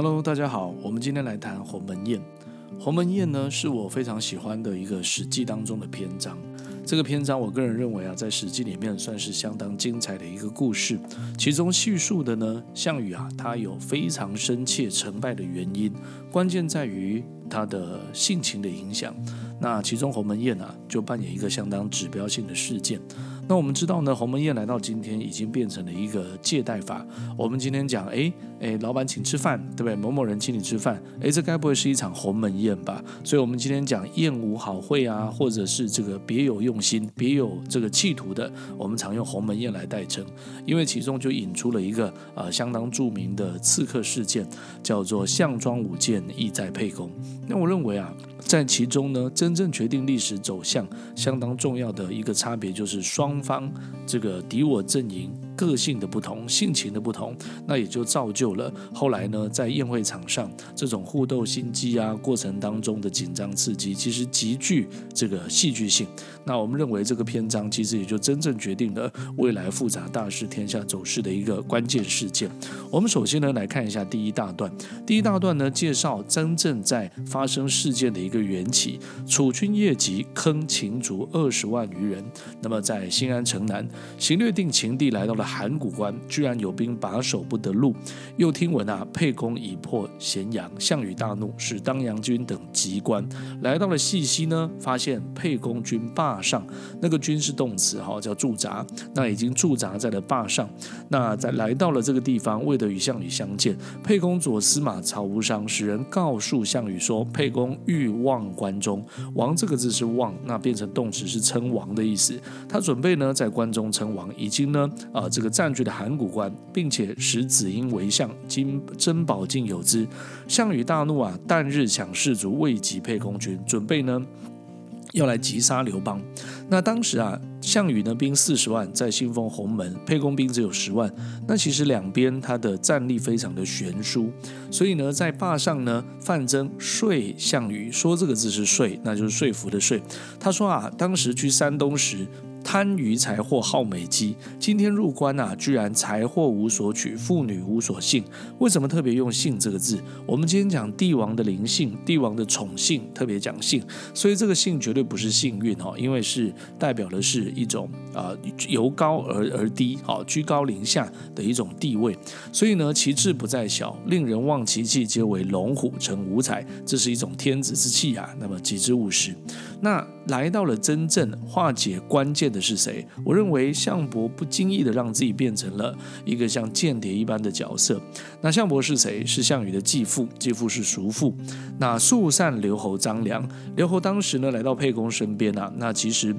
Hello，大家好，我们今天来谈鸿门宴。鸿门宴呢，是我非常喜欢的一个《史记》当中的篇章。这个篇章，我个人认为啊，在《史记》里面算是相当精彩的一个故事。其中叙述的呢，项羽啊，他有非常深切成败的原因，关键在于他的性情的影响。那其中鸿门宴啊，就扮演一个相当指标性的事件。那我们知道呢，鸿门宴来到今天已经变成了一个借代法。我们今天讲，哎哎，老板请吃饭，对不对？某某人请你吃饭，哎，这该不会是一场鸿门宴吧？所以，我们今天讲宴无好会啊，或者是这个别有用心、别有这个企图的，我们常用鸿门宴来代称，因为其中就引出了一个呃相当著名的刺客事件，叫做项庄舞剑，意在沛公。那我认为啊。在其中呢，真正决定历史走向相当重要的一个差别，就是双方这个敌我阵营。个性的不同，性情的不同，那也就造就了后来呢，在宴会场上这种互斗心机啊，过程当中的紧张刺激，其实极具这个戏剧性。那我们认为这个篇章其实也就真正决定了未来复杂大事天下走势的一个关键事件。我们首先呢来看一下第一大段，第一大段呢介绍真正在发生事件的一个缘起。楚军夜袭，坑秦卒二十万余人。那么在新安城南，行略定秦地来到了。函谷关居然有兵把守不得路，又听闻啊，沛公已破咸阳，项羽大怒，使当阳军等急关，来到了细溪呢，发现沛公军坝上，那个军是动词哈，叫驻扎，那已经驻扎在了坝上。那在来到了这个地方，为得与项羽相见，沛公左司马曹无伤使人告诉项羽说，沛公欲望关中，王这个字是望，那变成动词是称王的意思，他准备呢在关中称王，已经呢啊。呃这个占据的函谷关，并且使子婴为相，今珍宝尽有之。项羽大怒啊！旦日抢士卒，未及沛公军，准备呢要来击杀刘邦。那当时啊，项羽呢兵四十万在信奉鸿门，沛公兵只有十万。那其实两边他的战力非常的悬殊，所以呢，在坝上呢，范增说项羽说这个字是说，那就是说服的说。他说啊，当时去山东时。贪于财货，好美姬。今天入关啊，居然财货无所取，妇女无所幸。为什么特别用“幸”这个字？我们今天讲帝王的灵性，帝王的宠幸，特别讲性，所以这个幸绝对不是幸运哦，因为是代表的是一种啊、由高而而低，好居高临下的一种地位。所以呢，其志不在小，令人望其气皆为龙虎成五彩，这是一种天子之气啊。那么极之务实。那来到了真正化解关键的是谁？我认为项伯不经意的让自己变成了一个像间谍一般的角色。那项伯是谁？是项羽的继父，继父是叔父。那速散留侯张良，留侯当时呢来到沛公身边啊。那其实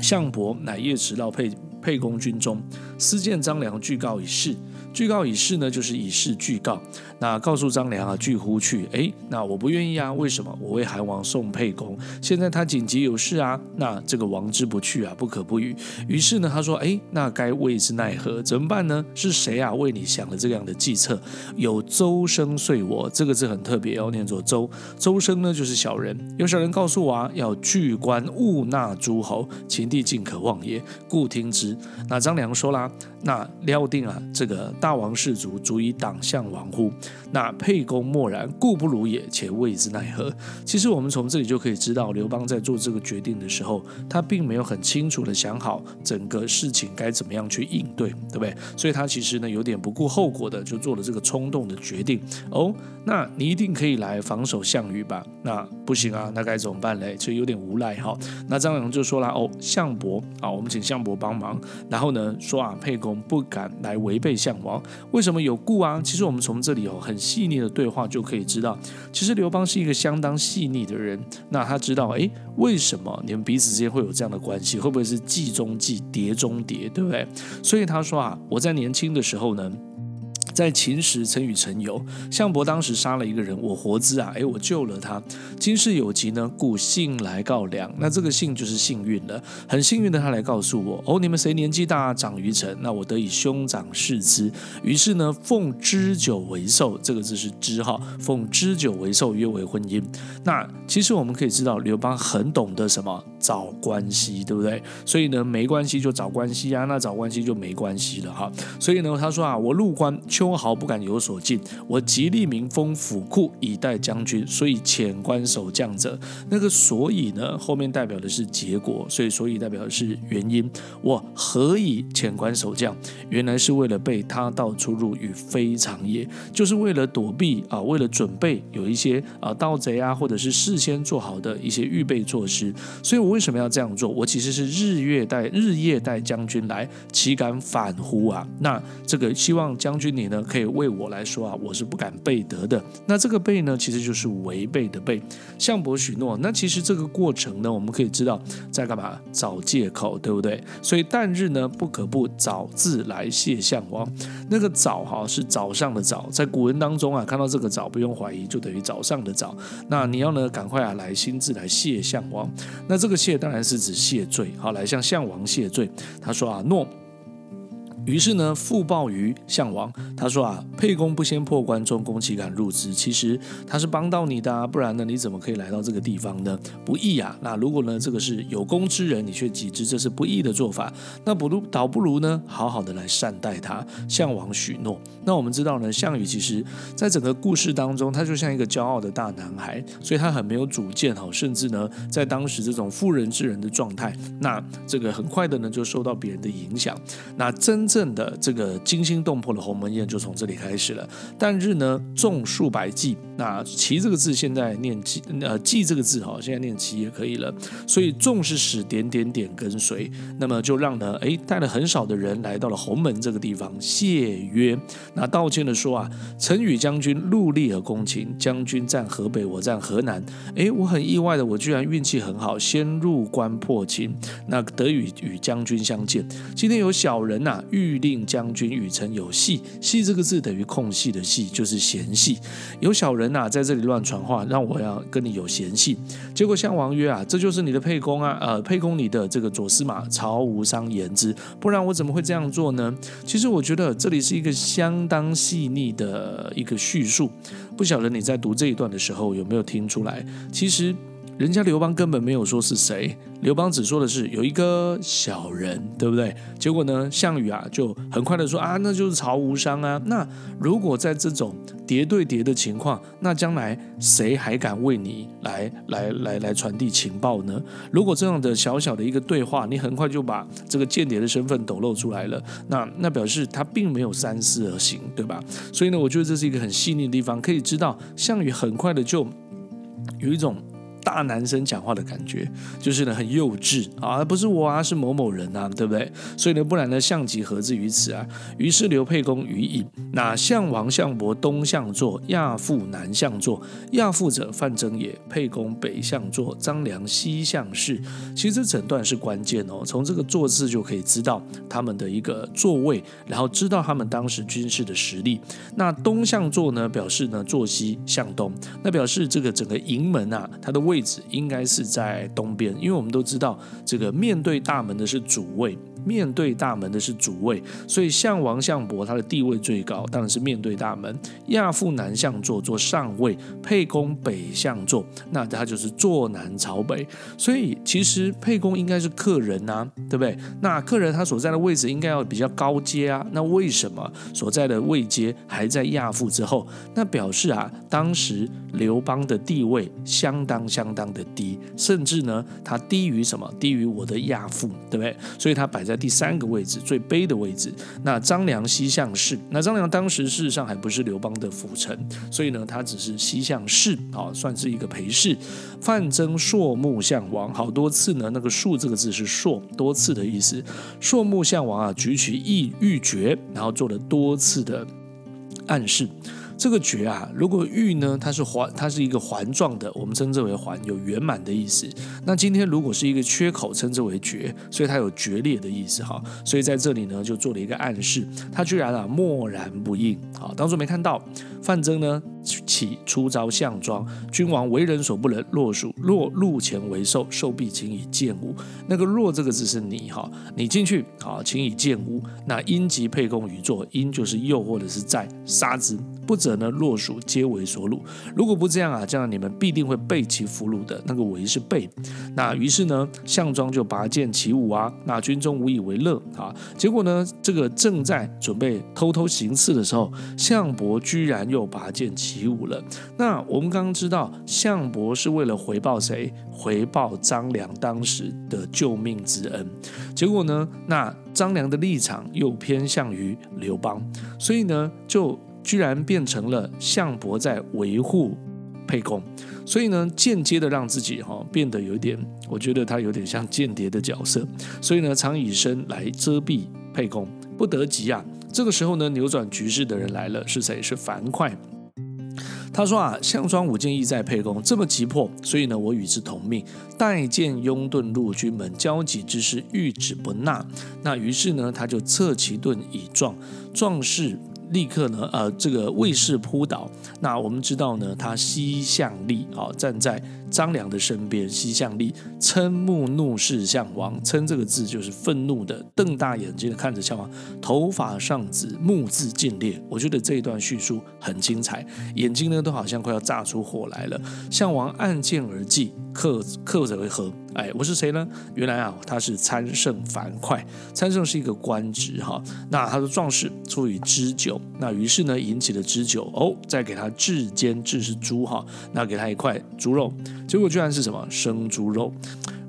项伯乃夜迟到沛沛公军中，私见张良，具告以事。具告以事呢，就是以事具告。那告诉张良啊，拒乎去。诶，那我不愿意啊，为什么？我为韩王送沛公，现在他紧急有事啊，那这个王之不去啊，不可不与。于是呢，他说，诶，那该为之奈何？怎么办呢？是谁啊？为你想了这样的计策？有周生遂我，这个字很特别，要念作周。周生呢，就是小人。有小人告诉我啊，要拒关勿纳诸侯，秦地尽可望也，故听之。那张良说啦，那料定啊，这个大王士卒足以挡项王乎？那沛公默然，故不如也，且为之奈何？其实我们从这里就可以知道，刘邦在做这个决定的时候，他并没有很清楚的想好整个事情该怎么样去应对，对不对？所以他其实呢有点不顾后果的就做了这个冲动的决定。哦，那你一定可以来防守项羽吧？那不行啊，那该怎么办嘞？就有点无赖哈。那张良就说了：哦，项伯啊，我们请项伯帮忙。然后呢说啊，沛公不敢来违背项王，为什么有故啊？其实我们从这里哦很。细腻的对话就可以知道，其实刘邦是一个相当细腻的人。那他知道，哎，为什么你们彼此之间会有这样的关系？会不会是计中计，谍中谍，对不对？所以他说啊，我在年轻的时候呢。在秦时曾与陈游，项伯当时杀了一个人，我活之啊，哎，我救了他。今事有急呢，故幸来告良。那这个幸就是幸运了，很幸运的他来告诉我，哦，你们谁年纪大，长于臣，那我得以兄长视之。于是呢，奉酯酒为寿，这个字是酯哈，奉酯酒为寿，约为婚姻。那其实我们可以知道，刘邦很懂得什么。找关系，对不对？所以呢，没关系就找关系啊，那找关系就没关系了哈。所以呢，他说啊，我入关，秋毫不敢有所进，我极力民风府库以待将军，所以遣官守将者，那个所以呢，后面代表的是结果，所以所以代表的是原因。我何以遣官守将？原来是为了被他道出入与非常也，就是为了躲避啊，为了准备有一些啊盗贼啊，或者是事先做好的一些预备措施，所以。我为什么要这样做？我其实是日月带日夜带将军来，岂敢反乎啊？那这个希望将军你呢，可以为我来说啊，我是不敢背得的。那这个背呢，其实就是违背的背。项伯许诺。那其实这个过程呢，我们可以知道在干嘛？找借口，对不对？所以旦日呢，不可不早自来谢项王。那个早哈是早上的早，在古文当中啊，看到这个早不用怀疑，就等于早上的早。那你要呢，赶快啊来亲自来谢项王。那这个。谢当然是指谢罪，好，来向项王谢罪。他说啊，诺。于是呢，复报于项王，他说啊，沛公不先破关中，公岂敢入之？其实他是帮到你的啊，不然呢，你怎么可以来到这个地方呢？不义啊！那如果呢，这个是有功之人，你却己知这是不义的做法，那不如倒不如呢，好好的来善待他。项王许诺。那我们知道呢，项羽其实在整个故事当中，他就像一个骄傲的大男孩，所以他很没有主见哈，甚至呢，在当时这种妇人之仁的状态，那这个很快的呢，就受到别人的影响。那真正正的这个惊心动魄的鸿门宴就从这里开始了。但日呢，众数百骑，那骑这个字现在念骑，呃，骑这个字哈，现在念骑也可以了。所以众是使点点点跟随，那么就让呢，哎，带了很少的人来到了鸿门这个地方谢曰。那道歉的说啊，臣与将军戮力而攻秦，将军战河北，我战河南。哎，我很意外的，我居然运气很好，先入关破秦，那得与与将军相见。今天有小人呐、啊，欲。欲令将军与臣有隙，隙这个字等于空隙的隙，就是嫌隙。有小人呐、啊，在这里乱传话，让我要跟你有嫌隙。结果项王曰啊，这就是你的沛公啊，呃，沛公你的这个左司马曹无伤言之，不然我怎么会这样做呢？其实我觉得这里是一个相当细腻的一个叙述，不晓得你在读这一段的时候有没有听出来？其实。人家刘邦根本没有说是谁，刘邦只说的是有一个小人，对不对？结果呢，项羽啊就很快的说啊，那就是曹无伤啊。那如果在这种谍对谍的情况，那将来谁还敢为你来来来来传递情报呢？如果这样的小小的一个对话，你很快就把这个间谍的身份抖露出来了，那那表示他并没有三思而行，对吧？所以呢，我觉得这是一个很细腻的地方，可以知道项羽很快的就有一种。大男生讲话的感觉，就是呢很幼稚啊，不是我啊，是某某人啊，对不对？所以呢，不然呢，项籍何至于此啊？于是留沛公于隐。那项王项伯东向坐，亚父南向坐。亚父者范增也。沛公北向坐，张良西向侍。其实这整段是关键哦，从这个坐字就可以知道他们的一个座位，然后知道他们当时军事的实力。那东向坐呢，表示呢坐西向东，那表示这个整个营门啊，它的位。位置应该是在东边，因为我们都知道，这个面对大门的是主位。面对大门的是主位，所以项王项伯他的地位最高，当然是面对大门。亚父南向坐，坐上位；沛公北向坐，那他就是坐南朝北。所以其实沛公应该是客人呐、对不对？那客人他所在的位置应该要比较高阶啊。那为什么所在的位阶还在亚父之后？那表示啊，当时刘邦的地位相当相当的低，甚至呢，他低于什么？低于我的亚父，对不对？所以他摆在第三个位置，最卑的位置。那张良西向侍，那张良当时事实上还不是刘邦的辅臣，所以呢，他只是西向侍，啊，算是一个陪侍。范增朔目向王，好多次呢，那个朔这个字是朔，多次的意思。朔目向王啊，举起玉玉玦，然后做了多次的暗示。这个绝啊，如果玉呢，它是环，它是一个环状的，我们称之为环，有圆满的意思。那今天如果是一个缺口，称之为绝，所以它有决裂的意思哈。所以在这里呢，就做了一个暗示，他居然啊默然不应，好，当作没看到。范增呢，起出招项庄，君王为人所不能。若属若入前为受，受必请以见吾。那个若这个字是你哈，你进去好，请以见吾。那因即沛公于坐，因就是诱或者是在杀之。不者呢，若属皆为所虏。如果不这样啊，这样你们必定会被其俘虏的。那个为是被。那于是呢，项庄就拔剑起舞啊。那军中无以为乐啊。结果呢，这个正在准备偷偷行刺的时候，项伯居然又拔剑起舞了。那我们刚刚知道，项伯是为了回报谁？回报张良当时的救命之恩。结果呢，那张良的立场又偏向于刘邦，所以呢，就。居然变成了项伯在维护沛公，所以呢，间接的让自己哈变得有点，我觉得他有点像间谍的角色，所以呢，常以身来遮蔽沛公，不得及啊。这个时候呢，扭转局势的人来了，是谁？是樊哙。他说啊，项庄舞剑意在沛公，这么急迫，所以呢，我与之同命，待见拥盾入军门，交戟之势，欲止不纳。那于是呢，他就侧其盾以壮，壮士。立刻呢，呃，这个卫士扑倒。那我们知道呢，他西向立，啊站在张良的身边。西向立瞠目怒视项王，瞠这个字就是愤怒的，瞪大眼睛的看着项王，头发上紫，目眥尽裂。我觉得这一段叙述很精彩，眼睛呢都好像快要炸出火来了。项王按剑而继，客客者为何？哎，我是谁呢？原来啊，他是参圣樊哙。参圣是一个官职哈。那他的壮士出于知酒，那于是呢，引起了知酒哦，再给他酯煎，制是猪哈，那给他一块猪肉，结果居然是什么生猪肉。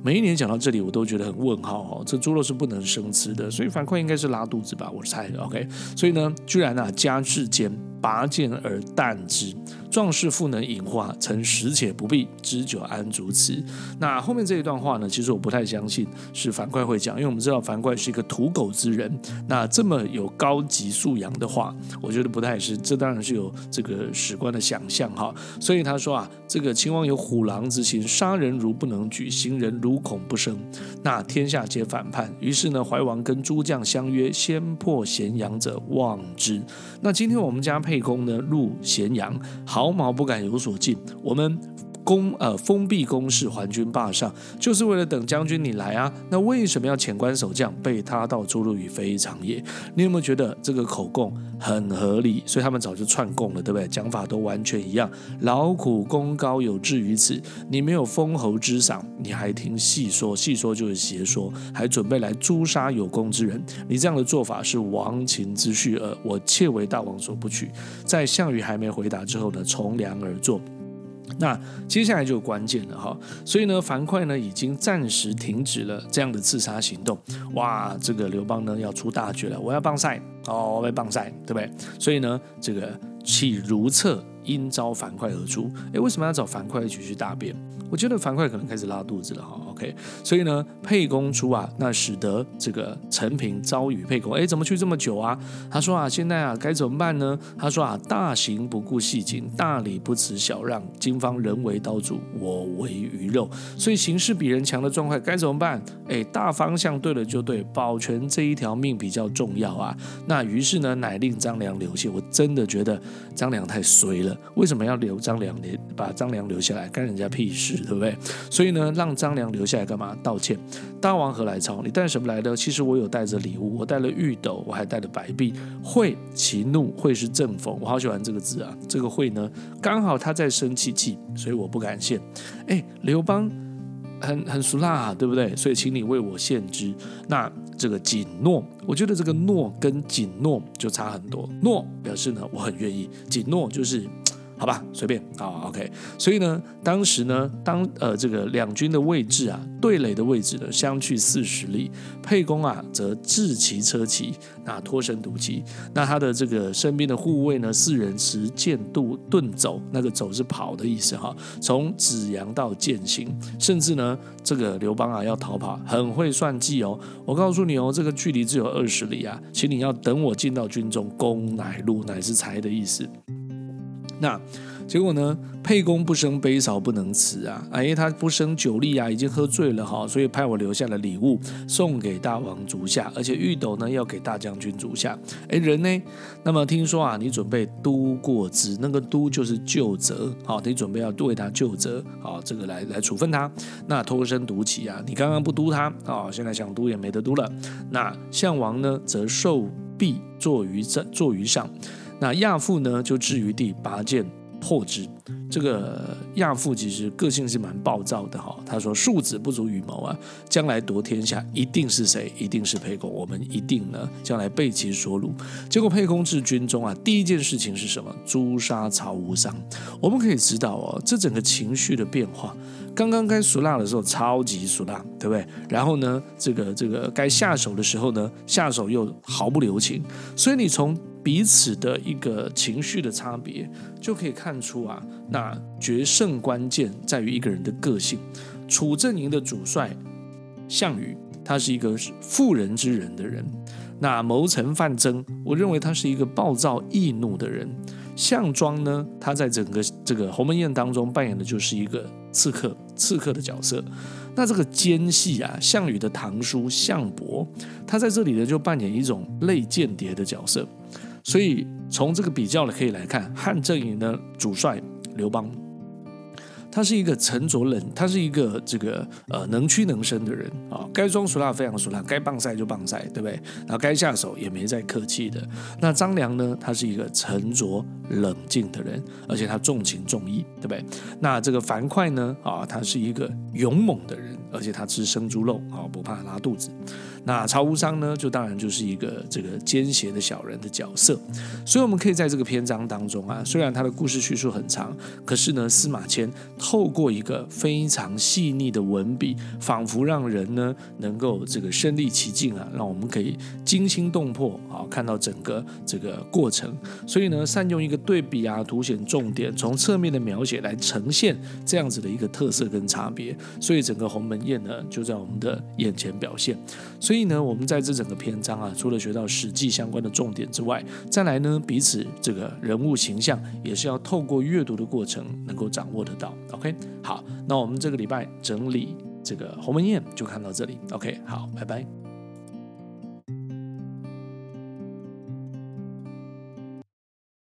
每一年讲到这里，我都觉得很问号哈。这猪肉是不能生吃的，所以樊哙应该是拉肚子吧？我猜的。OK，所以呢，居然啊，加酯煎，拔剑而啖之。壮士复能饮化，曾食且不必，知酒安足辞。那后面这一段话呢，其实我不太相信是樊哙会讲，因为我们知道樊哙是一个土狗之人。那这么有高级素养的话，我觉得不太是。这当然是有这个史官的想象哈。所以他说啊，这个秦王有虎狼之心，杀人如不能举，行人如恐不生。那天下皆反叛。于是呢，怀王跟诸将相约，先破咸阳者望之。那今天我们家沛公呢，入咸阳。毫毛不敢有所进，我们攻呃封闭工事，还军霸上，就是为了等将军你来啊。那为什么要遣官守将，被他到出入于非常也？你有没有觉得这个口供很合理？所以他们早就串供了，对不对？讲法都完全一样。劳苦功高有志于此，你没有封侯之赏，你还听细说，细说就是邪说，还准备来诛杀有功之人。你这样的做法是亡秦之序耳，我切为大王所不取。在项羽还没回答之后呢，从良而坐。那接下来就关键了哈，所以呢，樊哙呢已经暂时停止了这样的刺杀行动。哇，这个刘邦呢要出大绝了，我要棒赛哦，我要棒赛，对不对？所以呢，这个弃如厕。因遭樊哙而出，诶，为什么要找樊哙一起去大便？我觉得樊哙可能开始拉肚子了哈。OK，所以呢，沛公出啊，那使得这个陈平遭遇沛公，诶，怎么去这么久啊？他说啊，现在啊该怎么办呢？他说啊，大行不顾细谨，大礼不辞小让。今方人为刀俎，我为鱼肉，所以形势比人强的状态该怎么办？诶，大方向对了就对，保全这一条命比较重要啊。那于是呢，乃令张良留下。我真的觉得张良太衰了。为什么要留张良？你把张良留下来，干人家屁事，对不对？所以呢，让张良留下来干嘛？道歉。大王何来操？你带什么来的？其实我有带着礼物，我带了玉斗，我还带了白璧。会其怒，会是正逢，我好喜欢这个字啊。这个会呢，刚好他在生气气，所以我不敢献。哎，刘邦很很俗辣啊，对不对？所以请你为我献之。那。这个谨诺，我觉得这个诺跟谨诺就差很多。诺表示呢，我很愿意；谨诺就是。好吧，随便啊、，OK。所以呢，当时呢，当呃这个两军的位置啊，对垒的位置呢，相去四十里。沛公啊，则置骑车骑，那脱身独骑。那他的这个身边的护卫呢，四人持剑渡遁走，那个走是跑的意思哈。从子阳到剑行，甚至呢，这个刘邦啊要逃跑，很会算计哦。我告诉你哦，这个距离只有二十里啊，请你要等我进到军中，攻乃路，乃是才的意思。那结果呢？沛公不胜杯少不能辞啊！哎，他不胜酒力啊，已经喝醉了哈，所以派我留下了礼物送给大王足下，而且玉斗呢要给大将军足下。哎，人呢？那么听说啊，你准备督过之，那个督就是究责，好，你准备要为他究责，好，这个来来处分他。那脱身独起啊，你刚刚不督他啊，现在想督也没得督了。那项王呢，则受跸坐于这坐于上，那亚父呢就置于地拔剑破之。这个亚父其实个性是蛮暴躁的哈，他说庶子不足与谋啊，将来夺天下一定是谁？一定是沛公，我们一定呢将来被其所虏。结果沛公至军中啊，第一件事情是什么？诛杀曹无伤。我们可以知道哦，这整个情绪的变化，刚刚该俗辣的时候超级俗辣，对不对？然后呢，这个这个该下手的时候呢，下手又毫不留情。所以你从彼此的一个情绪的差别，就可以看出啊，那决胜关键在于一个人的个性。楚阵营的主帅项羽，他是一个妇人之仁的人；那谋臣范增，我认为他是一个暴躁易怒的人。项庄呢，他在整个这个鸿门宴当中扮演的就是一个刺客，刺客的角色。那这个奸细啊，项羽的堂叔项伯，他在这里呢就扮演一种类间谍的角色。所以从这个比较呢，可以来看汉阵营的主帅刘邦，他是一个沉着冷，他是一个这个呃能屈能伸的人啊，该装俗辣非常俗辣，该棒赛就棒赛，对不对？然后该下手也没再客气的。那张良呢，他是一个沉着冷静的人，而且他重情重义，对不对？那这个樊哙呢，啊，他是一个勇猛的人，而且他吃生猪肉啊，不怕拉肚子。那曹无伤呢，就当然就是一个这个奸邪的小人的角色，所以我们可以在这个篇章当中啊，虽然他的故事叙述很长，可是呢，司马迁透过一个非常细腻的文笔，仿佛让人呢能够这个身临其境啊，让我们可以惊心动魄啊，看到整个这个过程。所以呢，善用一个对比啊，凸显重点，从侧面的描写来呈现这样子的一个特色跟差别，所以整个鸿门宴呢就在我们的眼前表现。所以呢，我们在这整个篇章啊，除了学到史记相关的重点之外，再来呢，彼此这个人物形象也是要透过阅读的过程能够掌握得到。OK，好，那我们这个礼拜整理这个鸿门宴就看到这里。OK，好，拜拜。